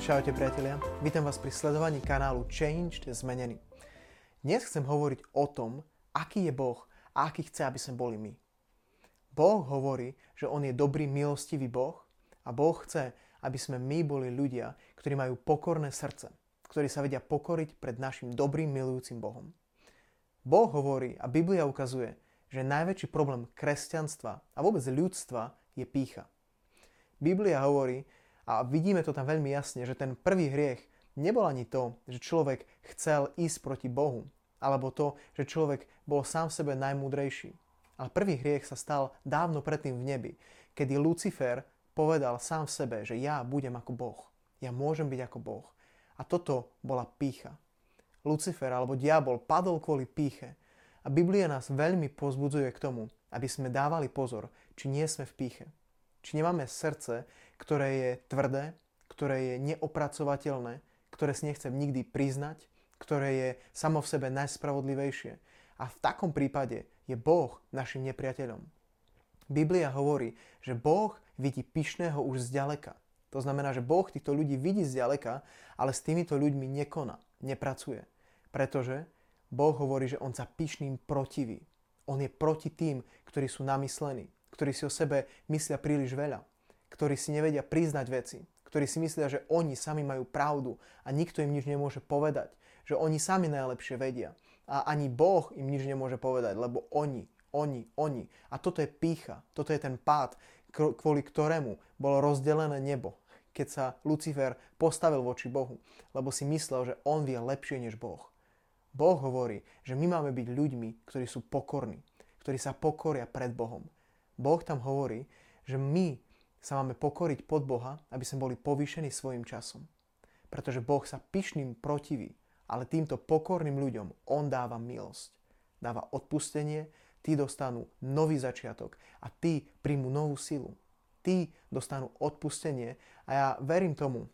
Čaute priatelia, vítam vás pri sledovaní kanálu Changed Zmenený. Dnes chcem hovoriť o tom, aký je Boh a aký chce, aby sme boli my. Boh hovorí, že On je dobrý, milostivý Boh a Boh chce, aby sme my boli ľudia, ktorí majú pokorné srdce, ktorí sa vedia pokoriť pred našim dobrým, milujúcim Bohom. Boh hovorí a Biblia ukazuje, že najväčší problém kresťanstva a vôbec ľudstva je pícha. Biblia hovorí, a vidíme to tam veľmi jasne, že ten prvý hriech nebol ani to, že človek chcel ísť proti Bohu, alebo to, že človek bol sám v sebe najmúdrejší. Ale prvý hriech sa stal dávno predtým v nebi, kedy Lucifer povedal sám v sebe, že ja budem ako Boh. Ja môžem byť ako Boh. A toto bola pícha. Lucifer alebo diabol padol kvôli píche. A Biblia nás veľmi pozbudzuje k tomu, aby sme dávali pozor, či nie sme v píche. Či nemáme srdce, ktoré je tvrdé, ktoré je neopracovateľné, ktoré si nechcem nikdy priznať, ktoré je samo v sebe najspravodlivejšie. A v takom prípade je Boh našim nepriateľom. Biblia hovorí, že Boh vidí pyšného už zďaleka. To znamená, že Boh týchto ľudí vidí zďaleka, ale s týmito ľuďmi nekoná, nepracuje. Pretože Boh hovorí, že On sa pyšným protiví. On je proti tým, ktorí sú namyslení ktorí si o sebe myslia príliš veľa, ktorí si nevedia priznať veci, ktorí si myslia, že oni sami majú pravdu a nikto im nič nemôže povedať, že oni sami najlepšie vedia a ani Boh im nič nemôže povedať, lebo oni, oni, oni. A toto je pícha, toto je ten pád, kvôli ktorému bolo rozdelené nebo, keď sa Lucifer postavil voči Bohu, lebo si myslel, že on vie lepšie než Boh. Boh hovorí, že my máme byť ľuďmi, ktorí sú pokorní, ktorí sa pokoria pred Bohom, Boh tam hovorí, že my sa máme pokoriť pod Boha, aby sme boli povýšení svojim časom. Pretože Boh sa pyšným protiví, ale týmto pokorným ľuďom On dáva milosť. Dáva odpustenie, tí dostanú nový začiatok a tí príjmu novú silu. Tí dostanú odpustenie a ja verím tomu,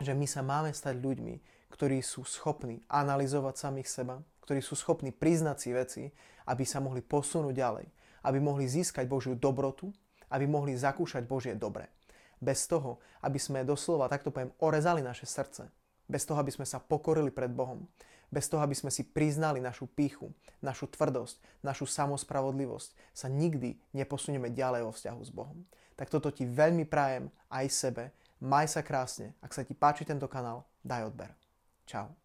že my sa máme stať ľuďmi, ktorí sú schopní analyzovať samých seba, ktorí sú schopní priznať si veci, aby sa mohli posunúť ďalej aby mohli získať Božiu dobrotu, aby mohli zakúšať Božie dobre. Bez toho, aby sme doslova, takto poviem, orezali naše srdce. Bez toho, aby sme sa pokorili pred Bohom. Bez toho, aby sme si priznali našu píchu, našu tvrdosť, našu samospravodlivosť, sa nikdy neposunieme ďalej vo vzťahu s Bohom. Tak toto ti veľmi prajem aj sebe. Maj sa krásne. Ak sa ti páči tento kanál, daj odber. Čau.